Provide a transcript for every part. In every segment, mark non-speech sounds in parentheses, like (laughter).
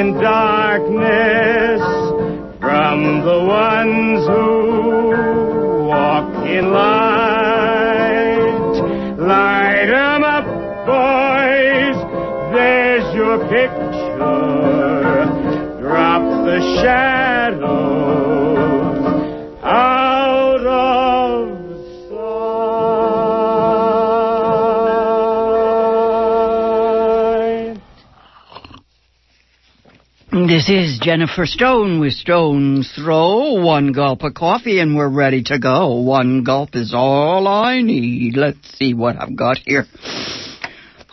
in darkness from the ones who walk in light. Light 'em up, boys. There's your picture. Drop the shadows This is Jennifer Stone with Stone's Throw. One gulp of coffee and we're ready to go. One gulp is all I need. Let's see what I've got here.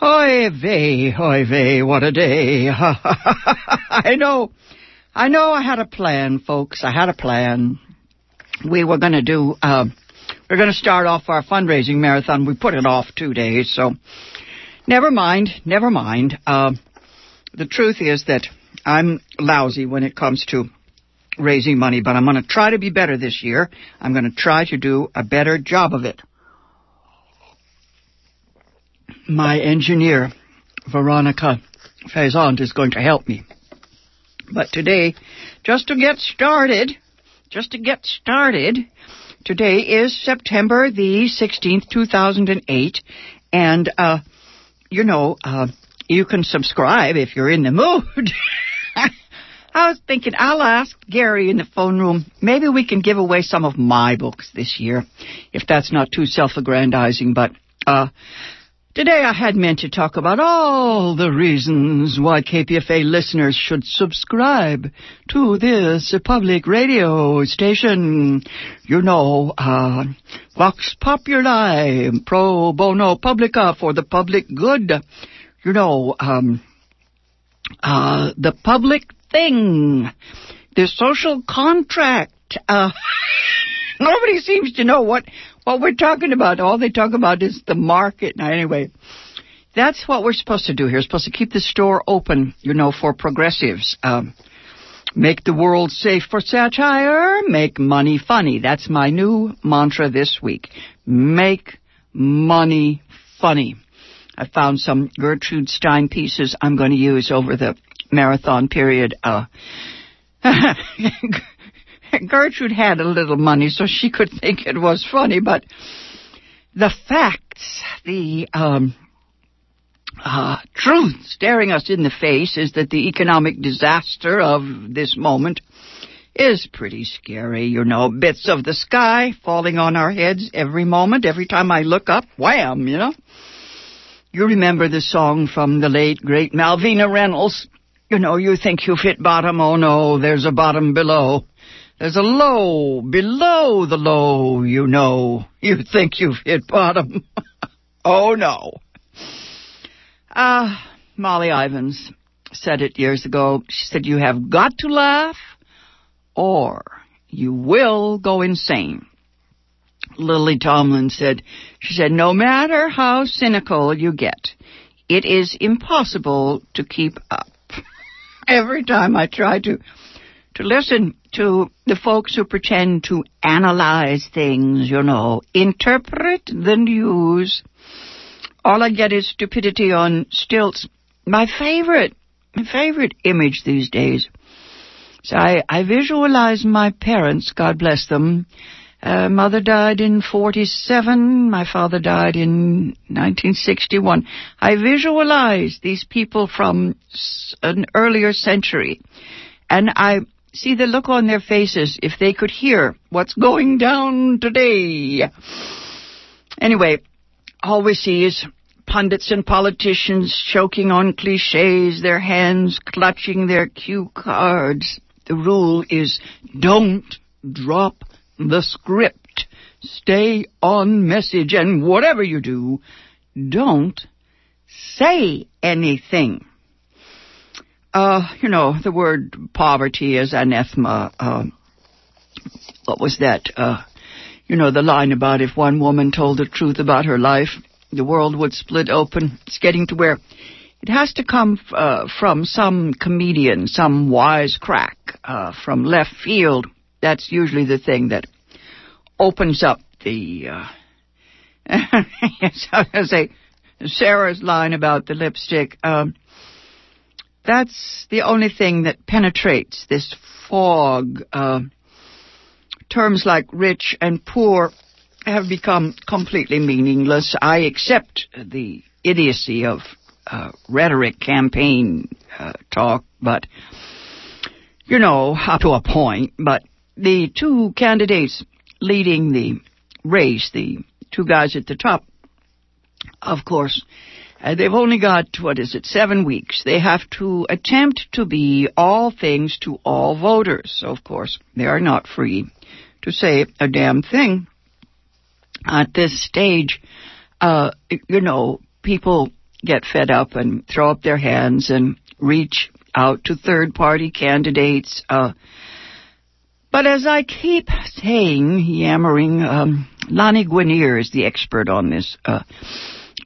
Oy vey, oy vey, what a day. (laughs) I know, I know I had a plan, folks. I had a plan. We were going to do, uh, we're going to start off our fundraising marathon. We put it off two days, so never mind, never mind. Uh, the truth is that I'm lousy when it comes to raising money, but I'm going to try to be better this year. I'm going to try to do a better job of it. My engineer, Veronica Faisant, is going to help me. But today, just to get started, just to get started, today is September the 16th, 2008, and, uh, you know, uh, you can subscribe if you're in the (laughs) mood. I was thinking I'll ask Gary in the phone room. Maybe we can give away some of my books this year, if that's not too self-aggrandizing. But uh, today I had meant to talk about all the reasons why KPFA listeners should subscribe to this public radio station. You know, uh, Vox Populi, pro bono publica for the public good. You know, um, uh, the public thing, the social contract. Uh, (laughs) nobody seems to know what what we're talking about. All they talk about is the market. Now, anyway, that's what we're supposed to do here. We're supposed to keep the store open, you know, for progressives. Um, make the world safe for satire. Make money funny. That's my new mantra this week. Make money funny. I found some Gertrude Stein pieces I'm going to use over the marathon period. Uh, (laughs) Gertrude had a little money, so she could think it was funny, but the facts, the um, uh, truth staring us in the face is that the economic disaster of this moment is pretty scary. You know, bits of the sky falling on our heads every moment. Every time I look up, wham, you know. You remember the song from the late, great Malvina Reynolds. You know, you think you've hit bottom. Oh no, there's a bottom below. There's a low below the low, you know. You think you've hit bottom. (laughs) oh no. Ah, uh, Molly Ivins said it years ago. She said, you have got to laugh or you will go insane. Lily Tomlin said, she said, no matter how cynical you get, it is impossible to keep up. (laughs) Every time I try to, to listen to the folks who pretend to analyze things, you know, interpret the news, all I get is stupidity on stilts. My favorite, my favorite image these days. So I, I visualize my parents, God bless them, uh, mother died in 47. My father died in 1961. I visualize these people from an earlier century. And I see the look on their faces if they could hear what's going down today. Anyway, all we see is pundits and politicians choking on cliches, their hands clutching their cue cards. The rule is don't drop the script. Stay on message, and whatever you do, don't say anything. uh, you know, the word poverty is anathema. Uh, what was that? Uh, you know, the line about if one woman told the truth about her life, the world would split open. It's getting to where it has to come uh, from some comedian, some wise crack uh, from left field. That's usually the thing that opens up the. Uh, I (laughs) say Sarah's line about the lipstick. Um, that's the only thing that penetrates this fog. Uh, terms like rich and poor have become completely meaningless. I accept the idiocy of uh, rhetoric campaign uh, talk, but you know, up to a point. But the two candidates leading the race, the two guys at the top, of course, uh, they've only got, what is it, seven weeks. They have to attempt to be all things to all voters. So, of course, they are not free to say a damn thing. At this stage, uh, you know, people get fed up and throw up their hands and reach out to third party candidates. Uh, but as I keep saying, yammering, um, Lani Guinier is the expert on this. Uh,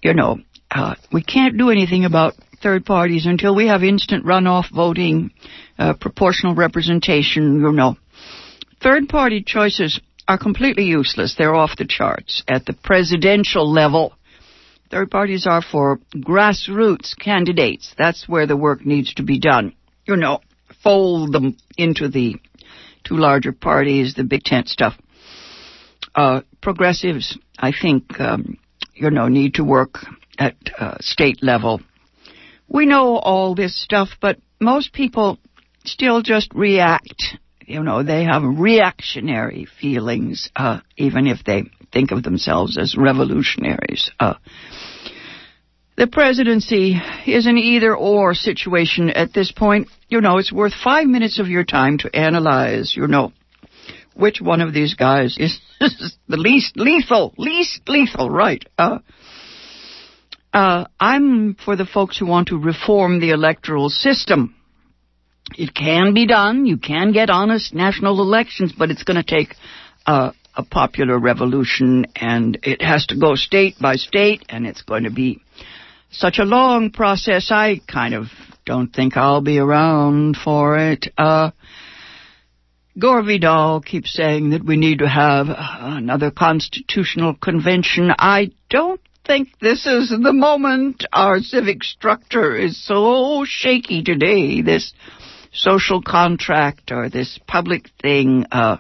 you know, uh, we can't do anything about third parties until we have instant runoff voting, uh, proportional representation, you know. Third party choices are completely useless. They're off the charts. At the presidential level, third parties are for grassroots candidates. That's where the work needs to be done. You know, fold them into the two larger parties, the big tent stuff. Uh, progressives, I think, um, you know, need to work at uh, state level. We know all this stuff, but most people still just react. You know, they have reactionary feelings, uh, even if they think of themselves as revolutionaries. Uh, the presidency is an either or situation at this point. You know, it's worth five minutes of your time to analyze, you know, which one of these guys is (laughs) the least lethal, least lethal, right? Uh, uh, I'm for the folks who want to reform the electoral system. It can be done. You can get honest national elections, but it's going to take uh, a popular revolution, and it has to go state by state, and it's going to be such a long process. I kind of don't think I'll be around for it. Uh, Gore Vidal keeps saying that we need to have another constitutional convention. I don't think this is the moment. Our civic structure is so shaky today. This social contract or this public thing, uh,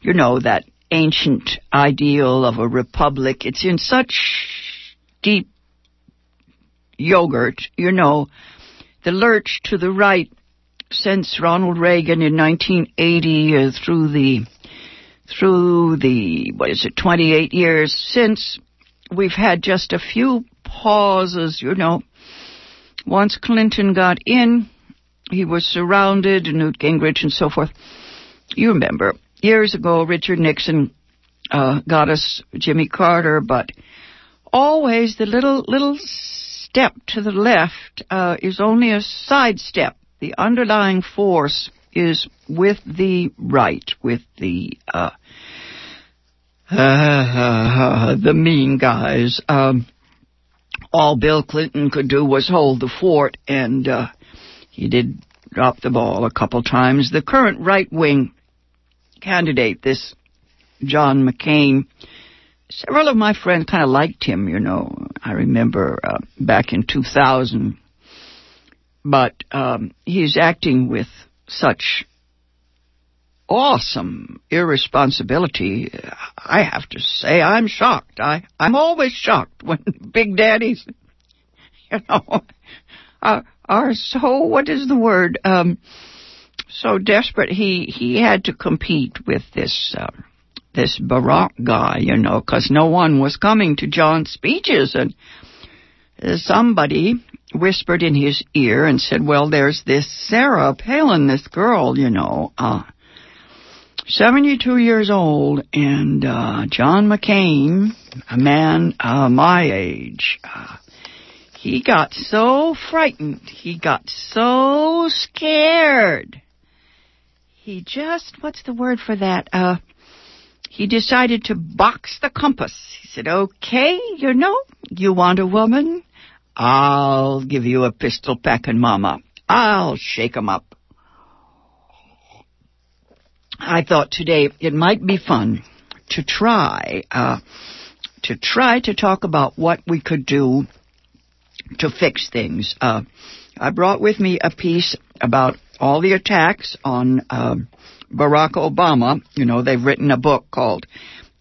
you know, that ancient ideal of a republic. It's in such deep yogurt, you know, the lurch to the right since Ronald Reagan in 1980 uh, through the through the what is it 28 years since we've had just a few pauses you know. Once Clinton got in he was surrounded Newt Gingrich and so forth. You remember years ago Richard Nixon uh, got us Jimmy Carter but always the little little step to the left uh, is only a sidestep the underlying force is with the right, with the uh, uh, (laughs) the mean guys. Um, all Bill Clinton could do was hold the fort, and uh, he did drop the ball a couple times. The current right wing candidate, this John McCain, several of my friends kind of liked him. You know, I remember uh, back in 2000 but um, he's acting with such awesome irresponsibility. I have to say, I'm shocked. I I'm always shocked when (laughs) big daddies, you know, are, are so what is the word? Um, so desperate. He he had to compete with this. Uh, this Barack guy, you know, because no one was coming to John's speeches, and somebody whispered in his ear and said, Well, there's this Sarah Palin, this girl, you know, uh, 72 years old, and uh, John McCain, a man uh, my age, uh, he got so frightened. He got so scared. He just, what's the word for that? Uh, he decided to box the compass. He said, okay, you know, you want a woman? I'll give you a pistol packing mama. I'll shake 'em up. I thought today it might be fun to try, uh, to try to talk about what we could do to fix things. Uh, I brought with me a piece about all the attacks on uh, Barack Obama. You know, they've written a book called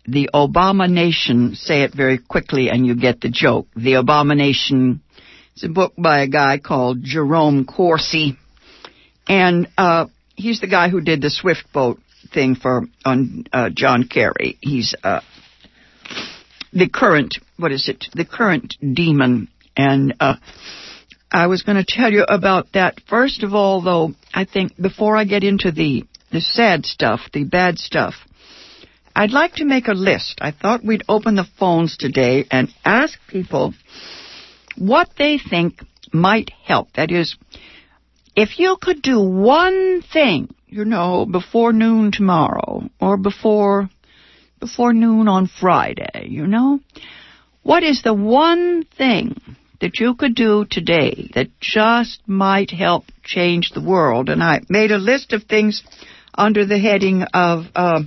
The Obama Nation. Say it very quickly and you get the joke. The Abomination. It's a book by a guy called Jerome Corsi. And uh, he's the guy who did the Swift boat thing for on uh, John Kerry. He's uh, the current, what is it? The current demon. And uh, I was going to tell you about that. First of all, though, I think before I get into the the sad stuff, the bad stuff, I'd like to make a list. I thought we'd open the phones today and ask people what they think might help. That is, if you could do one thing, you know, before noon tomorrow or before before noon on Friday, you know, what is the one thing that you could do today that just might help change the world? And I made a list of things under the heading of uh,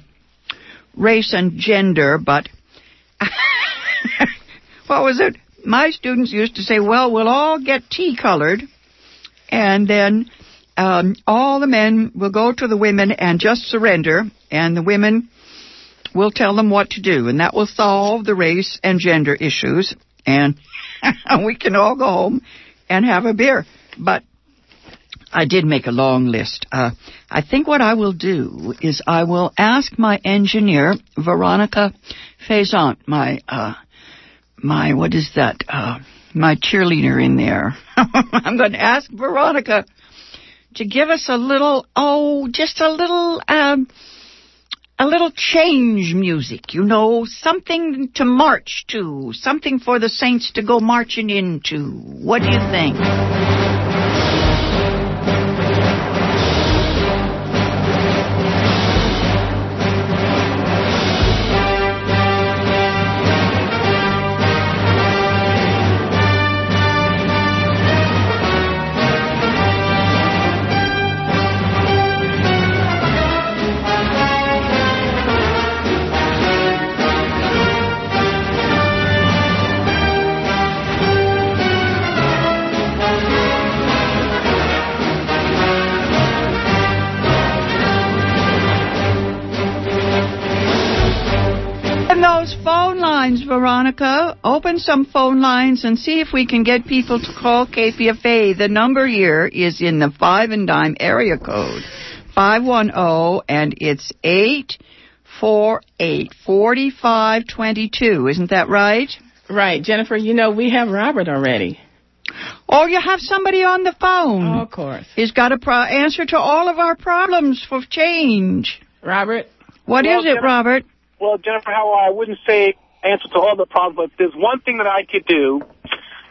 race and gender, but (laughs) what was it? My students used to say, well, we'll all get tea colored, and then um, all the men will go to the women and just surrender, and the women will tell them what to do, and that will solve the race and gender issues, and (laughs) we can all go home and have a beer. But I did make a long list. Uh, I think what I will do is I will ask my engineer, Veronica Faisant, my, uh, my, what is that, uh, my cheerleader in there. (laughs) I'm going to ask Veronica to give us a little, oh, just a little, um, a little change music, you know, something to march to, something for the saints to go marching into. What do you think? Those phone lines, Veronica. Open some phone lines and see if we can get people to call KPFA. The number here is in the five and dime area code. 510 and it's 848 4522. Isn't that right? Right. Jennifer, you know, we have Robert already. Or you have somebody on the phone. Oh, of course. He's got a pro- answer to all of our problems for change. Robert? What Well, is it, Robert? Well, Jennifer, how I wouldn't say answer to all the problems, but there's one thing that I could do,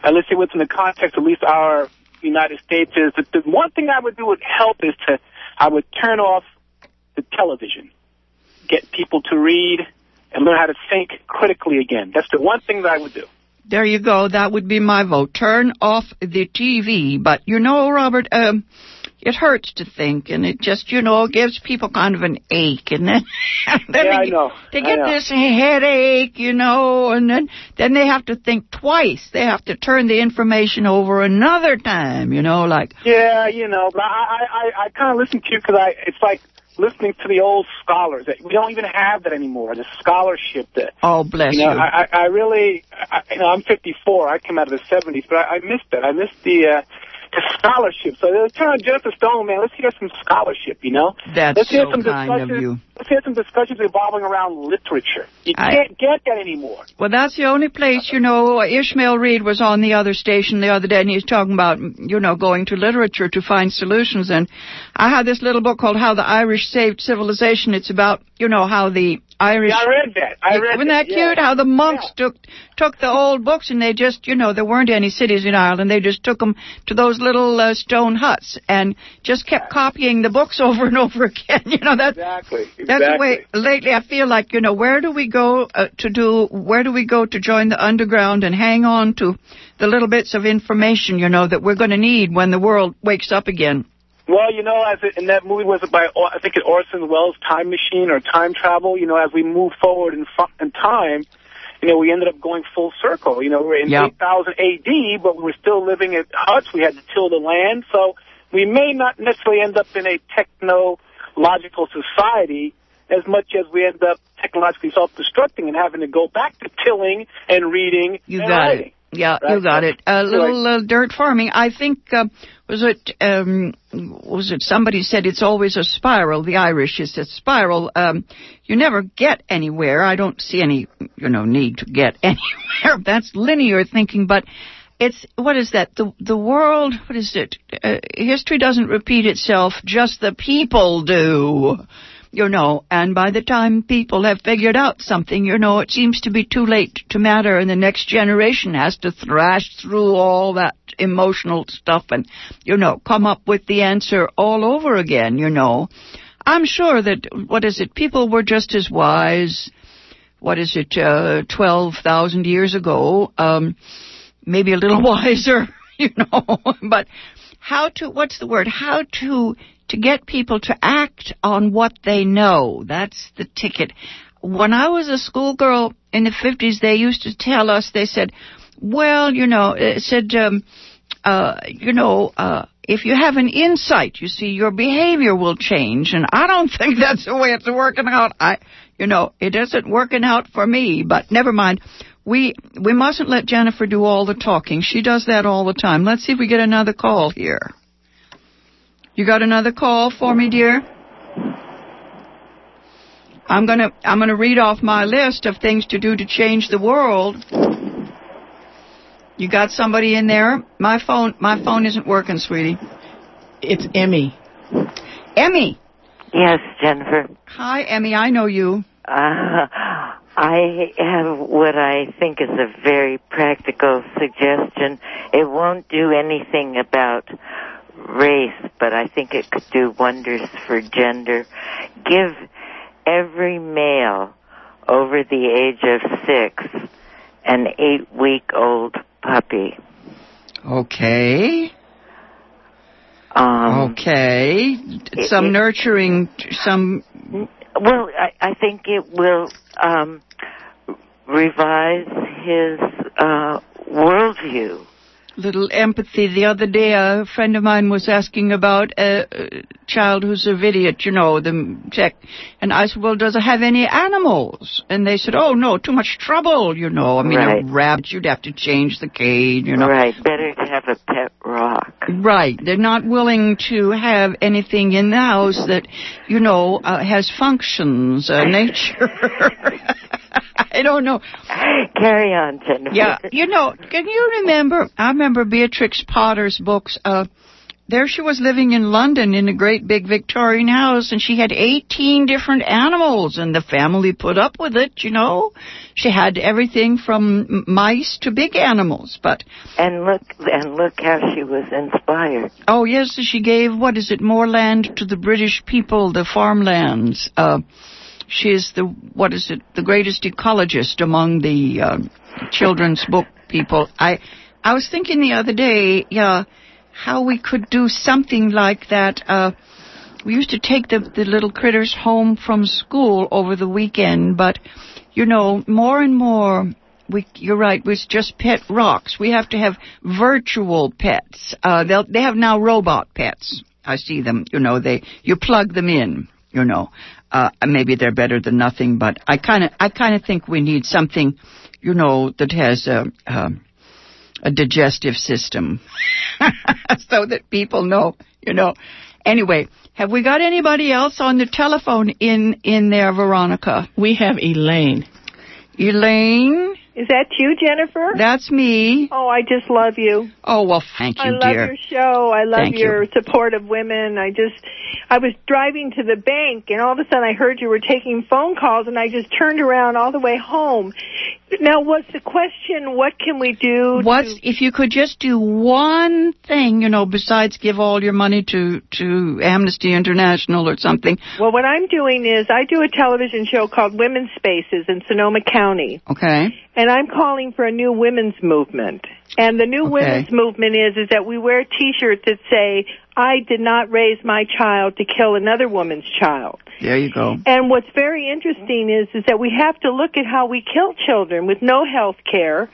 and let's see what's in the context, at least our United States, is that the one thing I would do would help is to, I would turn off the television, get people to read, and learn how to think critically again. That's the one thing that I would do. There you go. That would be my vote. Turn off the TV. But you know, Robert, um, it hurts to think, and it just, you know, gives people kind of an ache, and then, (laughs) then Yeah, they, I know. they get know. this headache, you know, and then then they have to think twice. They have to turn the information over another time, you know, like Yeah, you know, but I, I, I, I kind of listen to you because I, it's like listening to the old scholars. We don't even have that anymore. The scholarship that oh bless You you. know, I, I I really, I, you know, I'm 54. I came out of the 70s, but I, I missed that. I missed the, uh, the scholarship. So let's turn on Jennifer Stone, man. Let's hear some scholarship, you know? That's let's hear so some kind of you. Let's hear some discussions revolving around literature. You I- can't get that anymore. Well, that's the only place, you know. Ishmael Reed was on the other station the other day, and he was talking about, you know, going to literature to find solutions. And I had this little book called How the Irish Saved Civilization. It's about, you know, how the Irish. Yeah, I read that. I read Wasn't that that, yeah. cute? How the monks Yeah. took took the old books and they just, you know, there weren't any cities in Ireland. They just took them to those little uh, stone huts and just kept copying the books (laughs) over and over again. You know, that's Exactly. that's the way. Lately, I feel like you know, where do we go uh, to do? Where do we go to join the underground and hang on to the little bits of information, you know, that we're going to need when the world wakes up again? Well, you know, as it, in that movie was it by Or- I think it Orson Welles' Time Machine or Time Travel. You know, as we move forward in, in time, you know, we ended up going full circle. You know, we're in Yeah. 8000 AD, but we were still living at huts. We had to till the land, so we may not necessarily end up in a technological society as much as we end up technologically self-destructing and having to go back to tilling and reading You and got writing. it. Yeah, Right. you got it. A little uh, dirt farming. I think uh, was it um, was it somebody said it's always a spiral. The Irish is a spiral. Um, you never get anywhere. I don't see any you know need to get (laughs) anywhere. That's linear thinking, but it's what is that? The the world. What is it? Uh, history doesn't repeat itself. Just the people do you know, and by the time people have figured out something, you know, it seems to be too late to matter, and the next generation has to thrash through all that emotional stuff and, you know, come up with the answer all over again, you know. I'm sure that, what is it, people were just as wise, what is it, uh, 12,000 years ago, um, maybe a little (laughs) wiser, you know, (laughs) but how to, what's the word, how to, to get people to act on what they know. That's the ticket. When I was a schoolgirl in the 50s, they used to tell us, they said, well, you know, it said, um, uh, you know, uh, if you have an insight, you see, your behavior will change. And I don't (laughs) think that's the way it's working out. I, you know, it isn't working out for me, but never mind. We, we mustn't let Jennifer do all the talking. She does that all the time. Let's see if we get another call here. You got another call for me, dear? I'm gonna, I'm gonna read off my list of things to do to change the world. You got somebody in there? My phone, my phone isn't working, sweetie. It's Emmy. Emmy. Yes, Jennifer. Hi, Emmy. I know you. Uh, I have what I think is a very practical suggestion. It won't do anything about race, but I think it could do wonders for gender. Give every male over the age of six an eight week old puppy. Okay. Um, Okay. Some it- nurturing, some. Well, I, I think it will um, revise his uh, worldview. Little empathy. The other day, a friend of mine was asking about a, child who's a idiot, you know, the tech. And I said, well, does it have any animals? And they said, oh, no, too much trouble, you know. I mean, Right. a rabbit, you'd have to change the cage, you know. Right, better to have a pet rock. Right. They're not willing to have anything in the house that, you know, uh, has functions, uh, (laughs) nature. (laughs) I don't know. Carry on, Jennifer. Yeah, you know, can you remember? I remember Beatrix Potter's books. Uh, there she was living in London in a great big Victorian house, and she had 18 different animals, and the family put up with it, you know. She had everything from mice to big animals, but, And look, and look how she was inspired. oh yes, she gave, what is it, more land to the British people, the farmlands. Uh, she is the, what is it, the greatest ecologist among the uh, children's book people. I, I was thinking the other day, yeah, how we could do something like that. Uh, we used to take the, the little critters home from school over the weekend, but, you know, more and more, we, you're right, it's just pet rocks. We have to have virtual pets. Uh, they'll, they have now robot pets. I see them, you know, they, you plug them in, you know. Uh, maybe they're better than nothing, but I kind of, I kind of think we need something, you know, that has a, um, a digestive system (laughs) so that people know, you know. Anyway, have we got anybody else on the telephone in in there, Veronica? We have Elaine. Elaine, Is that you, Jennifer? That's me. Oh, I just love you. Oh, well, thank you, I love dear. your show. I love Thank your you. support of women. I just, I was driving to the bank and all of a sudden I heard you were taking phone calls and I just turned around all the way home. Now, was the question? What can we do? What if you could just do one thing, you know, besides give all your money to to Amnesty International or something? well, what I'm doing is I do a television show called Women's Spaces in Sonoma County. Okay. and I'm calling for a new women's movement. And the new Okay. women's movement is is that we wear T-shirts that say, "I did not raise my child to kill another woman's child." There you go. And what's very interesting is is that we have to look at how we kill children with no health care,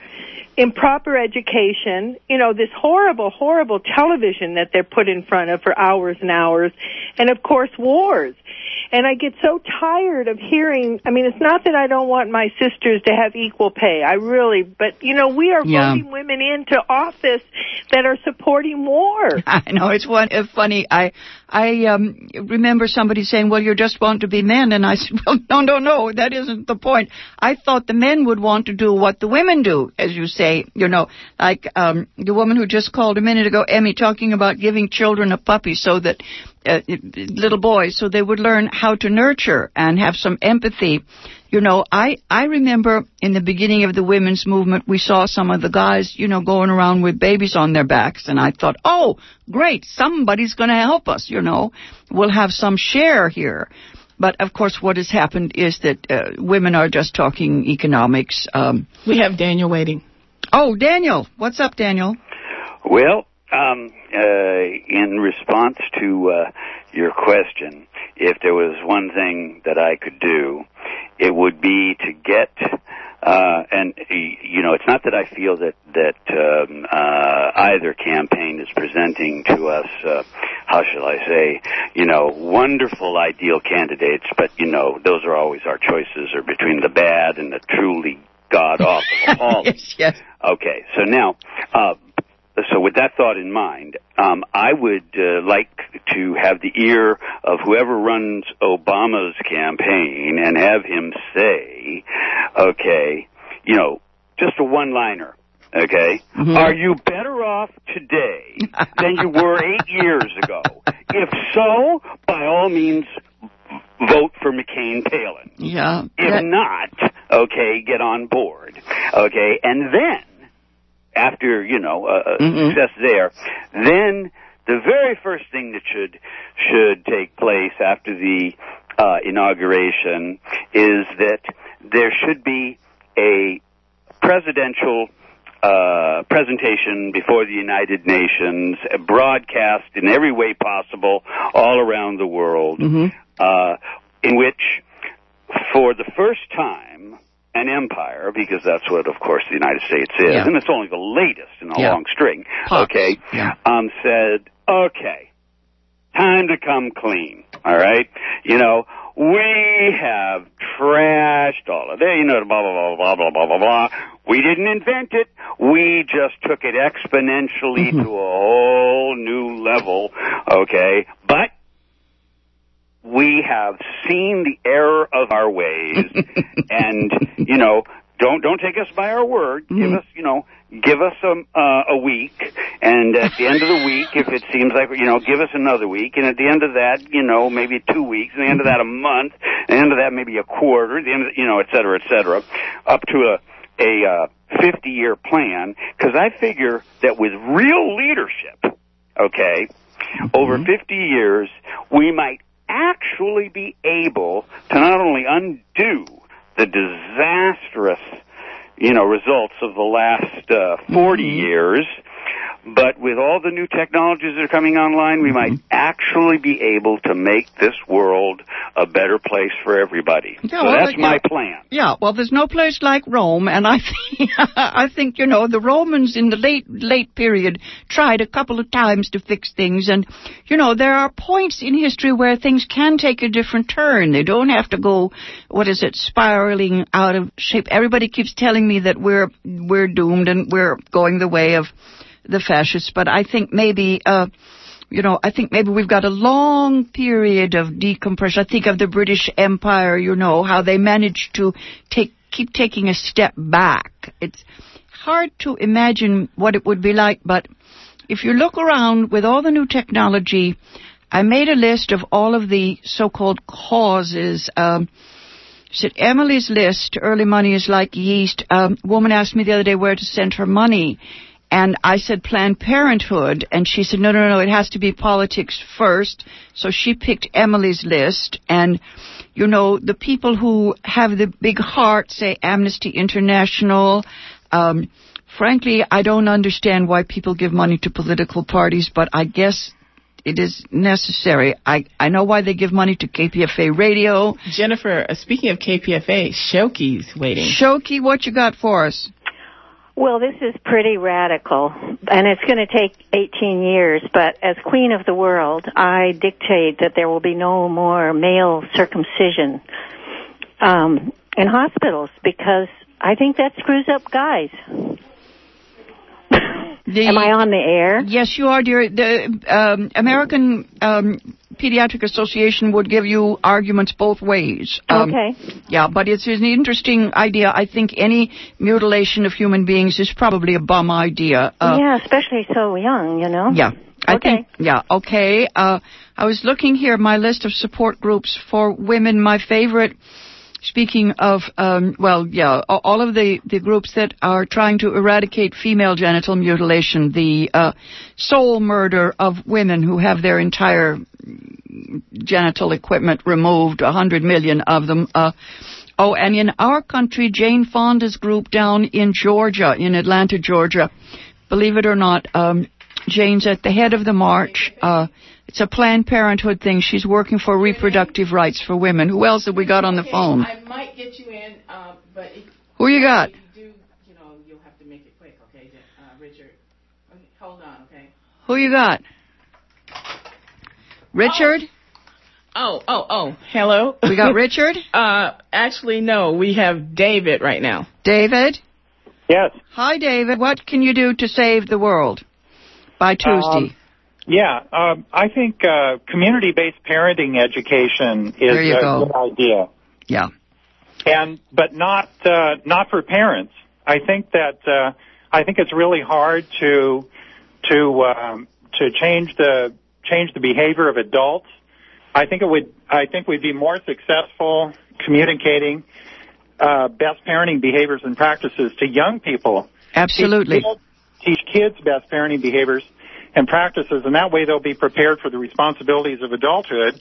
improper education, you know, this horrible, horrible television that they're put in front of for hours and hours, and of course wars. And I get so tired of hearing, I mean, it's not that I don't want my sisters to have equal pay. I really, but you know, we are Yeah. voting women into office that are supporting war. (laughs) I know it's one uh, funny. I I um remember somebody saying, "Well, you just want to be men," and I (laughs) said, "Well, no, no, no, that isn't the point. I thought the men would want to do what the women do, as you say. You know, like um the woman who just called a minute ago, Emmy, talking about giving children a puppy so that." Uh, little boys, so they would learn how to nurture and have some empathy. You know, I I remember in the beginning of the women's movement, we saw some of the guys, you know, going around with babies on their backs, and I thought, oh, great, somebody's going to help us. You know, we'll have some share here. But of course, what has happened is that uh, women are just talking economics. Um, We have Daniel waiting. Oh, Daniel, what's up, Daniel? Well, um, uh, in response to uh, your question, if there was one thing that I could do, it would be to get. Uh, and you know, it's not that I feel that that um, uh, either campaign is presenting to us, uh, how shall I say, you know, wonderful ideal candidates, but you know, those are always our choices, are between the bad and the truly god awful. All (laughs) yes, yes. Okay, so now, uh, so with that thought in mind, um, I would uh, like to have the ear of whoever runs Obama's campaign and have him say, okay, you know, just a one-liner. Okay, are you better off today than you were eight (laughs) years ago? If so, by all means, vote for McCain Palin. Yeah. If that- not, okay, get on board. Okay, and then after you know uh, uh, Mhm. success there, then the very first thing that should should take place after the uh, inauguration is that there should be a presidential uh, presentation before the United Nations, broadcast in every way possible all around the world, Mhm uh, in which, for the first time, an empire, because that's what, of course, the United States is, yeah. and it's only the latest in a yeah. long string, Pops. okay, yeah. um, said, okay, time to come clean, all right? You know, we have trashed all of that, you know, blah, blah, blah, blah, blah, blah, blah. We didn't invent it. We just took it exponentially mm-hmm. to a whole new level, okay? But we have seen the error of our ways. (laughs) And, you know, don't don't take us by our word. Give us, you know, give us a uh, a week, and at the end of the week, if it seems like you know, give us another week, and at the end of that, you know, maybe two weeks, and the end of that, a month, and the end of that, maybe a quarter, the end, of, you know, et cetera, et cetera, up to a a uh, 50 year plan. Because I figure that with real leadership, okay, over 50 years, we might actually be able to not only undo the disastrous, you know, results of the last uh, 40 years, but with all the new technologies that are coming online, we might mm-hmm. actually be able to make this world a better place for everybody. Yeah, so well, that's my plan. Yeah, well, there's no place like Rome, and I (laughs) think I think you know the Romans in the late late period tried a couple of times to fix things, and you know there are points in history where things can take a different turn. They don't have to go, what is it, spiraling out of shape. Everybody keeps telling me that we're we're doomed and we're going the way of the fascists, but I think maybe. uh you know, I think maybe we've got a long period of decompression. I think of the British Empire, you know, how they managed to take keep taking a step back. It's hard to imagine what it would be like, but if you look around with all the new technology, I made a list of all of the so-called causes. Um, said Emily's list, early money is like yeast. Um, a woman asked me the other day where to send her money. And I said Planned Parenthood, and she said, no, no, no, it has to be politics first. So she picked Emily's list, and, you know, the people who have the big heart say Amnesty International. Um, frankly, I don't understand why people give money to political parties, but I guess it is necessary. I, I know why they give money to KPFA radio. Jennifer, uh, speaking of KPFA, Shoki's waiting. Shoki, what you got for us? Well, this is pretty radical, and it's going to take 18 years, but as Queen of the World, I dictate that there will be no more male circumcision um, in hospitals because I think that screws up guys. The- Am I on the air? Yes, you are, dear. The um, American um, Pediatric Association would give you arguments both ways. Um, Okay. Yeah, but it's an interesting idea. I think any mutilation of human beings is probably a bum idea. Uh, yeah, especially so young, you know? Yeah. I Okay. think, yeah, okay. Uh, I was looking here, my list of support groups for women. My favorite, speaking of, um, well, yeah, all of the, the groups that are trying to eradicate female genital mutilation, the uh, soul murder of women who have their entire genital equipment removed, a hundred million of them. Uh, oh, and in our country, Jane Fonda's group down in Georgia, in Atlanta, Georgia, believe it or not, um, Jane's at the head of the march. Uh, it's a Planned Parenthood thing. She's working for reproductive rights for women. Who else have we got on the phone? I might get you in, uh, but if Who you got? you do, you know, you'll have to make it quick, okay, uh, Richard? Okay, hold on, okay? Who you got? Richard? Oh, oh, oh, hello? (laughs) We got Richard? (laughs) uh, actually, no, we have David right now. David? Yes. Hi, David. What can you do to save the world by Tuesday? Um, Yeah, um, I think uh, community-based parenting education is a go. good idea, yeah. and but not uh, not for parents. I think that uh, I think it's really hard to to um, to change the change the behavior of adults. I think it would I think we'd be more successful communicating uh, best parenting behaviors and practices to young people Absolutely. Teach kids, teach kids best parenting behaviors and practices, and that way they'll be prepared for the responsibilities of adulthood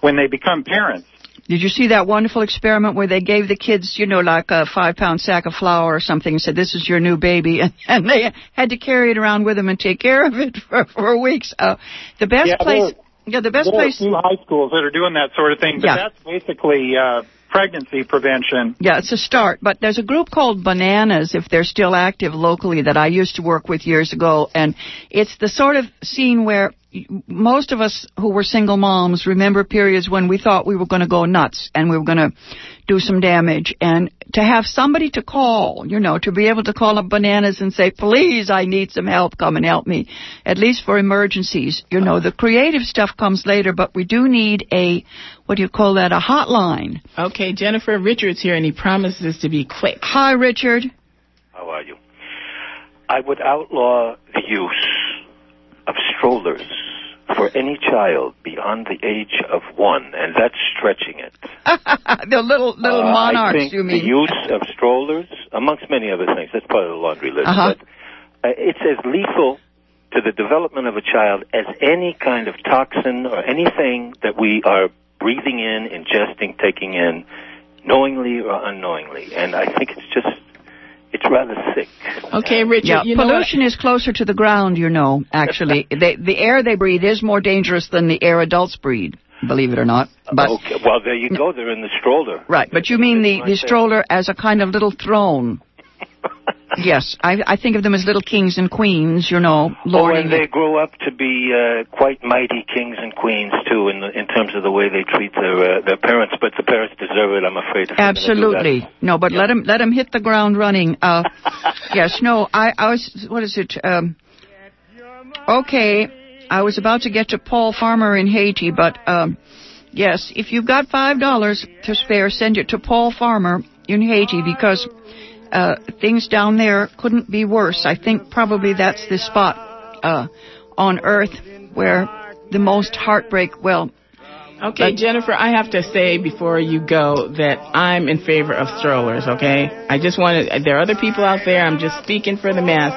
when they become parents. Did you see that wonderful experiment where they gave the kids, you know, like a five pound sack of flour or something and said, this is your new baby, and, (laughs) and they had to carry it around with them and take care of it (laughs) for, for weeks. Uh, the best Yeah, place, there- yeah, the best there are place, a few high schools that are doing that sort of thing, but Yeah. that's basically uh, pregnancy prevention. yeah, it's a start. But there's a group called Bananas, if they're still active locally, that I used to work with years ago, and it's the sort of scene where most of us who were single moms remember periods when we thought we were going to go nuts and we were going to do some damage and to have somebody to call, you know, to be able to call up bananas and say, please, I need some help, come and help me, at least for emergencies. You know, the creative stuff comes later, but we do need a, what do you call that, a hotline. Okay, Jennifer Richards here, and he promises to be quick. Hi, Richard. How are you? I would outlaw the use of strollers for any child beyond the age of one, and that's stretching it. (laughs) the little, little Uh, monarchs, I think you mean. the use of strollers, amongst many other things, that's part of the laundry list, Uh-huh. but uh, it's as lethal to the development of a child as any kind of toxin or anything that we are breathing in, ingesting, taking in, knowingly or unknowingly. And I think it's just, it's rather sick. Okay, Richard, Yeah, you know pollution is closer to the ground, you know, actually. (laughs) they, the air they breathe is more dangerous than the air adults breathe, believe it or not. But, okay, well, there you go. They're in the stroller. right, but you mean the, the stroller as a kind of little throne. Yes, I, I think of them as little kings and queens, you know, Oh, lording and they grow up to be uh, quite mighty kings and queens too, in the, in terms of the way they treat their uh, their parents. But the parents deserve it, I'm afraid. if they're gonna do Absolutely. No, but let 'em let 'em hit the ground running. Uh, (laughs) yes, no, I, I was, what is it? Um, okay, I was about to get to Paul Farmer in Haiti, but, um, yes, if you've got five dollars to spare, send it to Paul Farmer in Haiti because uh, things down there couldn't be worse. I think probably that's the spot uh, on Earth where the most heartbreak. Well, Okay, But- Jennifer, I have to say before you go that I'm in favor of strollers, okay? I just want to, there are other people out there, I'm just speaking for the mass.